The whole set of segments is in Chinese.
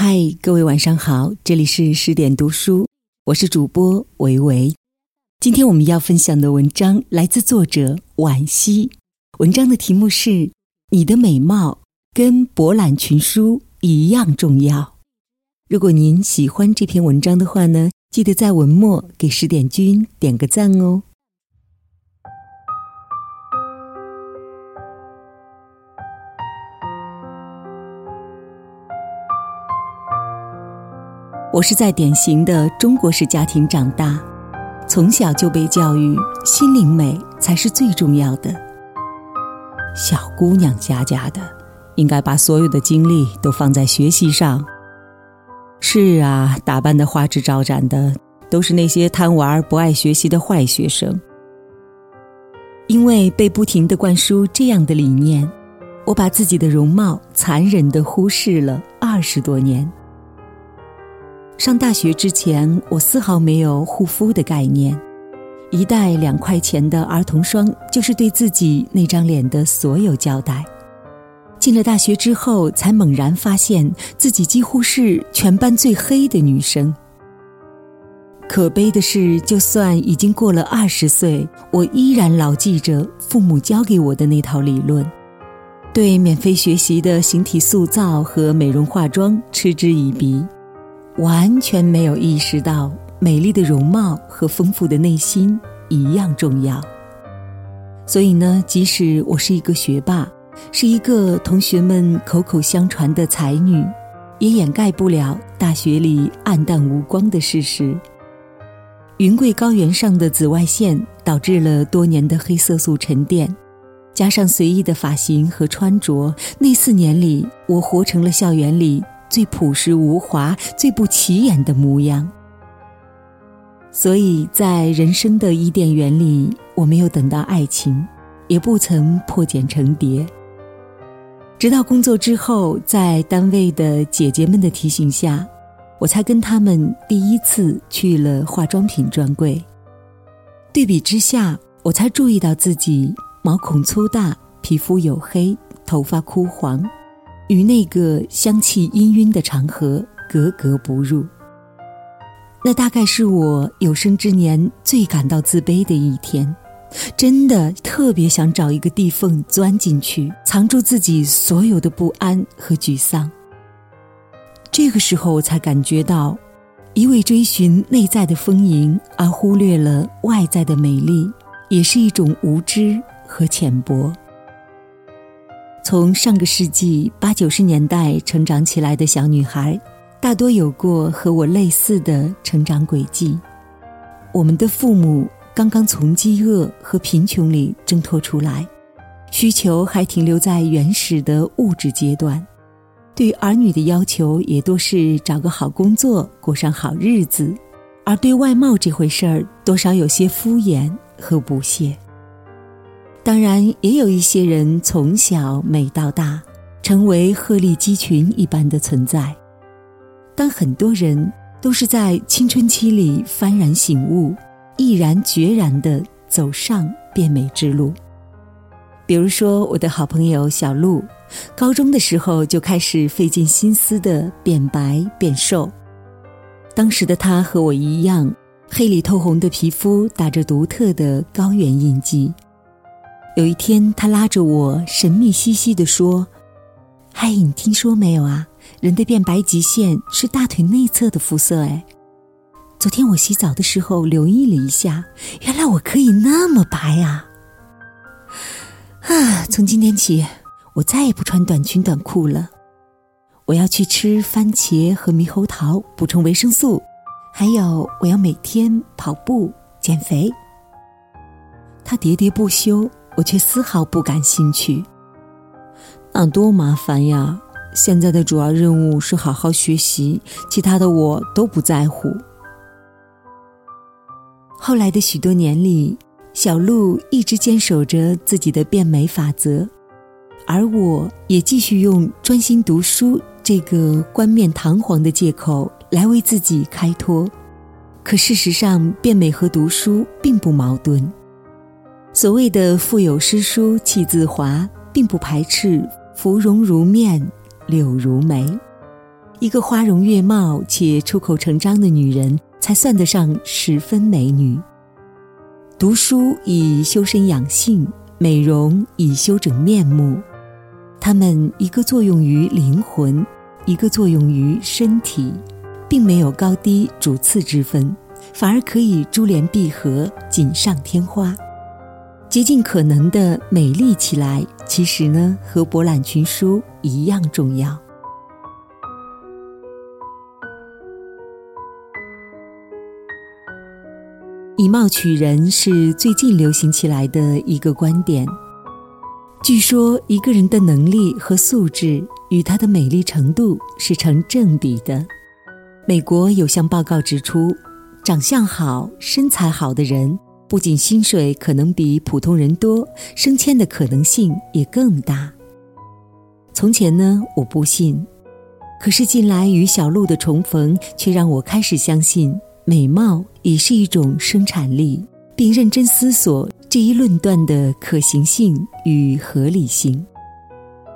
嗨，各位晚上好，这里是十点读书，我是主播维维。今天我们要分享的文章来自作者惋惜，文章的题目是“你的美貌跟博览群书一样重要”。如果您喜欢这篇文章的话呢，记得在文末给十点君点个赞哦。我是在典型的中国式家庭长大，从小就被教育心灵美才是最重要的。小姑娘家家的，应该把所有的精力都放在学习上。是啊，打扮的花枝招展的，都是那些贪玩不爱学习的坏学生。因为被不停的灌输这样的理念，我把自己的容貌残忍的忽视了二十多年。上大学之前，我丝毫没有护肤的概念，一袋两块钱的儿童霜就是对自己那张脸的所有交代。进了大学之后，才猛然发现自己几乎是全班最黑的女生。可悲的是，就算已经过了二十岁，我依然牢记着父母教给我的那套理论，对免费学习的形体塑造和美容化妆嗤之以鼻。完全没有意识到，美丽的容貌和丰富的内心一样重要。所以呢，即使我是一个学霸，是一个同学们口口相传的才女，也掩盖不了大学里暗淡无光的事实。云贵高原上的紫外线导致了多年的黑色素沉淀，加上随意的发型和穿着，那四年里，我活成了校园里。最朴实无华、最不起眼的模样。所以在人生的伊甸园里，我没有等到爱情，也不曾破茧成蝶。直到工作之后，在单位的姐姐们的提醒下，我才跟他们第一次去了化妆品专柜。对比之下，我才注意到自己毛孔粗大、皮肤黝黑、头发枯黄。与那个香气氤氲的长河格格不入，那大概是我有生之年最感到自卑的一天，真的特别想找一个地缝钻进去，藏住自己所有的不安和沮丧。这个时候，我才感觉到，一味追寻内在的丰盈而忽略了外在的美丽，也是一种无知和浅薄。从上个世纪八九十年代成长起来的小女孩，大多有过和我类似的成长轨迹。我们的父母刚刚从饥饿和贫穷里挣脱出来，需求还停留在原始的物质阶段，对儿女的要求也多是找个好工作，过上好日子，而对外貌这回事儿，多少有些敷衍和不屑。当然，也有一些人从小美到大，成为鹤立鸡群一般的存在。但很多人都是在青春期里幡然醒悟，毅然决然地走上变美之路。比如说，我的好朋友小鹿，高中的时候就开始费尽心思的变白变瘦。当时的她和我一样，黑里透红的皮肤打着独特的高原印记。有一天，他拉着我，神秘兮兮地说：“嗨，你听说没有啊？人的变白极限是大腿内侧的肤色。哎，昨天我洗澡的时候留意了一下，原来我可以那么白啊！啊，从今天起，我再也不穿短裙短裤了。我要去吃番茄和猕猴桃，补充维生素，还有我要每天跑步减肥。”他喋喋不休。我却丝毫不感兴趣。那多麻烦呀！现在的主要任务是好好学习，其他的我都不在乎。后来的许多年里，小鹿一直坚守着自己的变美法则，而我也继续用专心读书这个冠冕堂皇的借口来为自己开脱。可事实上，变美和读书并不矛盾。所谓的腹有诗书气自华，并不排斥芙蓉如面柳如眉，一个花容月貌且出口成章的女人，才算得上十分美女。读书以修身养性，美容以修整面目。它们一个作用于灵魂，一个作用于身体，并没有高低主次之分，反而可以珠联璧合，锦上添花。竭尽可能的美丽起来，其实呢，和博览群书一样重要。以貌取人是最近流行起来的一个观点。据说，一个人的能力和素质与他的美丽程度是成正比的。美国有项报告指出，长相好、身材好的人。不仅薪水可能比普通人多，升迁的可能性也更大。从前呢，我不信，可是近来与小鹿的重逢，却让我开始相信美貌也是一种生产力，并认真思索这一论断的可行性与合理性。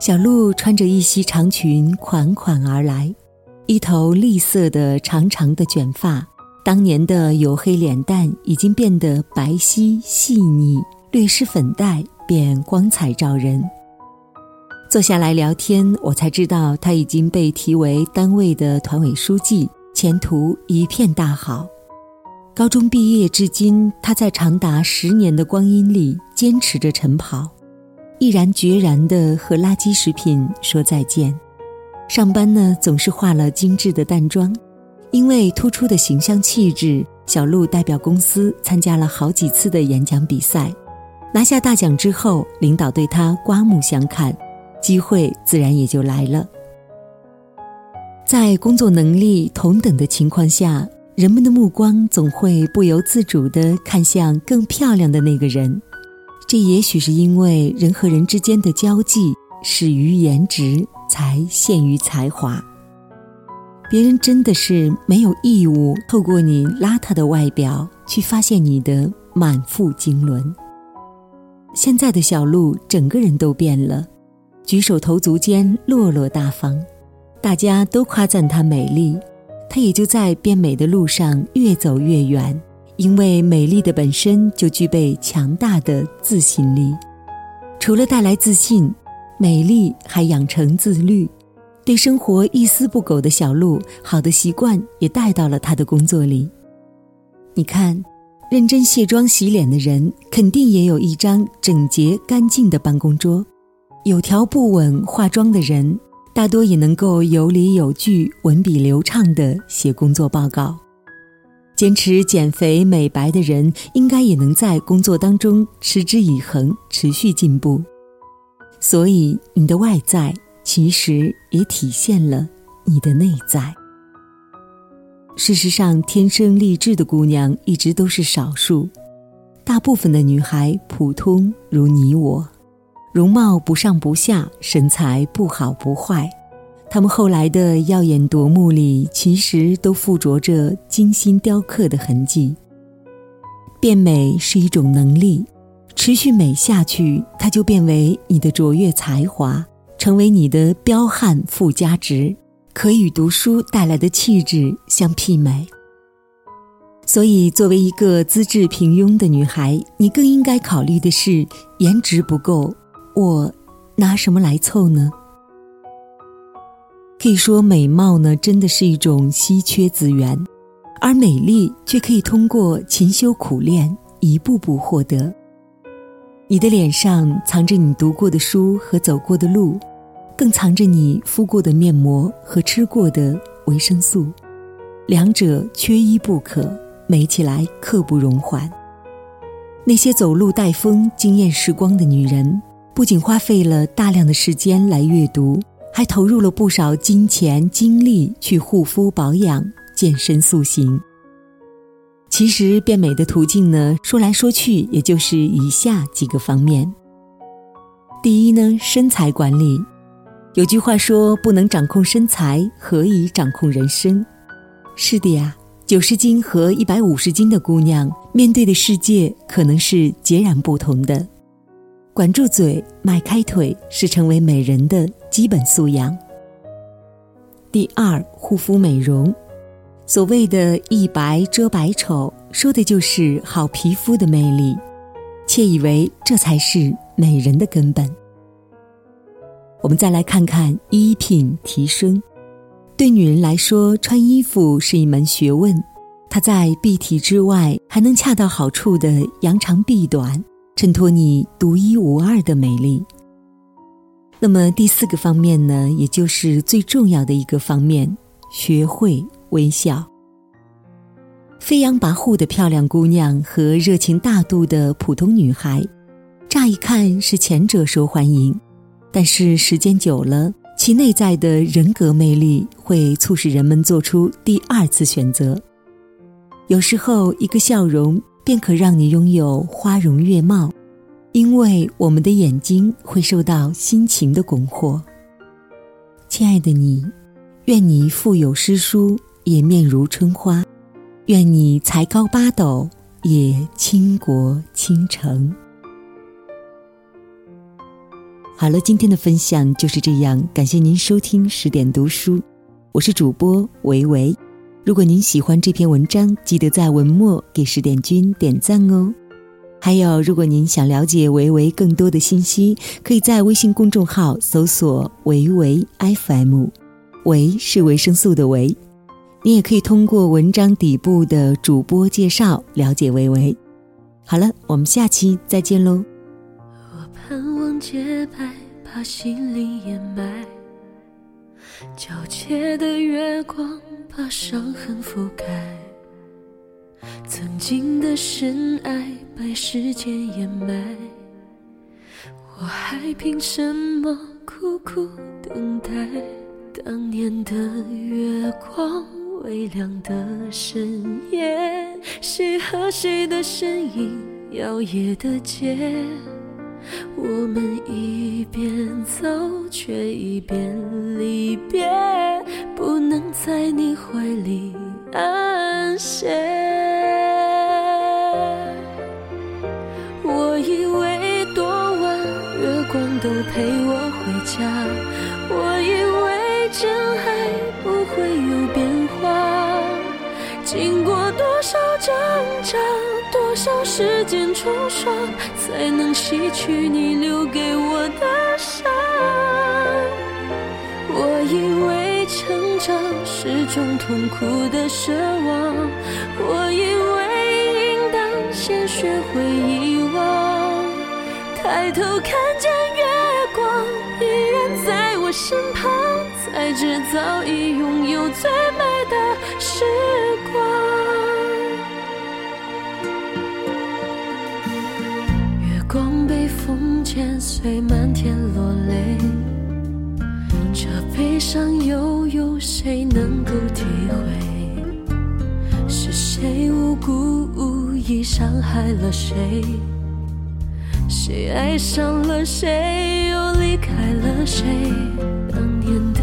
小鹿穿着一袭长裙款款而来，一头栗色的长长的卷发。当年的黝黑脸蛋已经变得白皙细腻，略施粉黛便光彩照人。坐下来聊天，我才知道他已经被提为单位的团委书记，前途一片大好。高中毕业至今，他在长达十年的光阴里坚持着晨跑，毅然决然地和垃圾食品说再见。上班呢，总是化了精致的淡妆。因为突出的形象气质，小鹿代表公司参加了好几次的演讲比赛，拿下大奖之后，领导对他刮目相看，机会自然也就来了。在工作能力同等的情况下，人们的目光总会不由自主地看向更漂亮的那个人，这也许是因为人和人之间的交际始于颜值，才限于才华。别人真的是没有义务透过你邋遢的外表去发现你的满腹经纶。现在的小鹿整个人都变了，举手投足间落落大方，大家都夸赞她美丽，她也就在变美的路上越走越远。因为美丽的本身就具备强大的自信力，除了带来自信，美丽还养成自律。对生活一丝不苟的小鹿，好的习惯也带到了他的工作里。你看，认真卸妆洗脸的人，肯定也有一张整洁干净的办公桌；有条不紊化妆的人，大多也能够有理有据、文笔流畅地写工作报告；坚持减肥美白的人，应该也能在工作当中持之以恒、持续进步。所以，你的外在。其实也体现了你的内在。事实上，天生丽质的姑娘一直都是少数，大部分的女孩普通如你我，容貌不上不下，身材不好不坏。她们后来的耀眼夺目里，其实都附着着精心雕刻的痕迹。变美是一种能力，持续美下去，它就变为你的卓越才华。成为你的彪悍附加值，可与读书带来的气质相媲美。所以，作为一个资质平庸的女孩，你更应该考虑的是颜值不够，我拿什么来凑呢？可以说，美貌呢，真的是一种稀缺资源，而美丽却可以通过勤修苦练，一步步获得。你的脸上藏着你读过的书和走过的路。更藏着你敷过的面膜和吃过的维生素，两者缺一不可，美起来刻不容缓。那些走路带风、惊艳时光的女人，不仅花费了大量的时间来阅读，还投入了不少金钱精力去护肤保养、健身塑形。其实变美的途径呢，说来说去也就是以下几个方面。第一呢，身材管理。有句话说：“不能掌控身材，何以掌控人生？”是的呀，九十斤和一百五十斤的姑娘面对的世界可能是截然不同的。管住嘴，迈开腿，是成为美人的基本素养。第二，护肤美容。所谓的一白遮百丑，说的就是好皮肤的魅力，窃以为这才是美人的根本。我们再来看看衣品提升。对女人来说，穿衣服是一门学问，它在蔽体之外，还能恰到好处的扬长避短，衬托你独一无二的美丽。那么第四个方面呢，也就是最重要的一个方面，学会微笑。飞扬跋扈的漂亮姑娘和热情大度的普通女孩，乍一看是前者受欢迎，但是时间久了，其内在的人格魅力会促使人们做出第二次选择。有时候，一个笑容便可让你拥有花容月貌。因为我们的眼睛会受到心情的蛊惑。亲爱的你，愿你腹有诗书也面如春花，愿你才高八斗也倾国倾城。好了，今天的分享就是这样，感谢您收听十点读书，我是主播维维。如果您喜欢这篇文章，记得在文末给十点君点赞哦。还有，如果您想了解维维更多的信息，可以在微信公众号搜索“维维 FM”，维是维生素的维。你也可以通过文章底部的主播介绍了解维维。好了，我们下期再见喽。洁白，把心灵掩埋，皎洁的月光把伤痕覆盖。曾经的深爱被时间掩埋，我还凭什么苦苦等待？当年的月光，微亮的深夜，谁和谁的身影摇曳的街？我们一边走，却一边离别，不能在你怀里安歇。我以为多晚，月光都陪我回家，少时间冲刷，才能洗去你留给我的伤？我以为成长是种痛苦的奢望，我以为应当先学会遗忘。抬头看见月光，依然在我。身旁，才知早已拥有最美的时被风剪碎，漫天落泪。这悲伤又有谁能够体会？是谁无故无意伤害了谁？谁爱上了谁，又离开了谁？当年的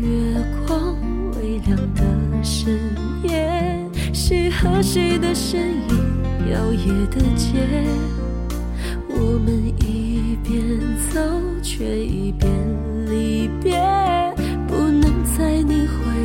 月光，微亮的深夜，谁和谁的身影摇曳的街？我们一边走，却一边离别，不能在你怀。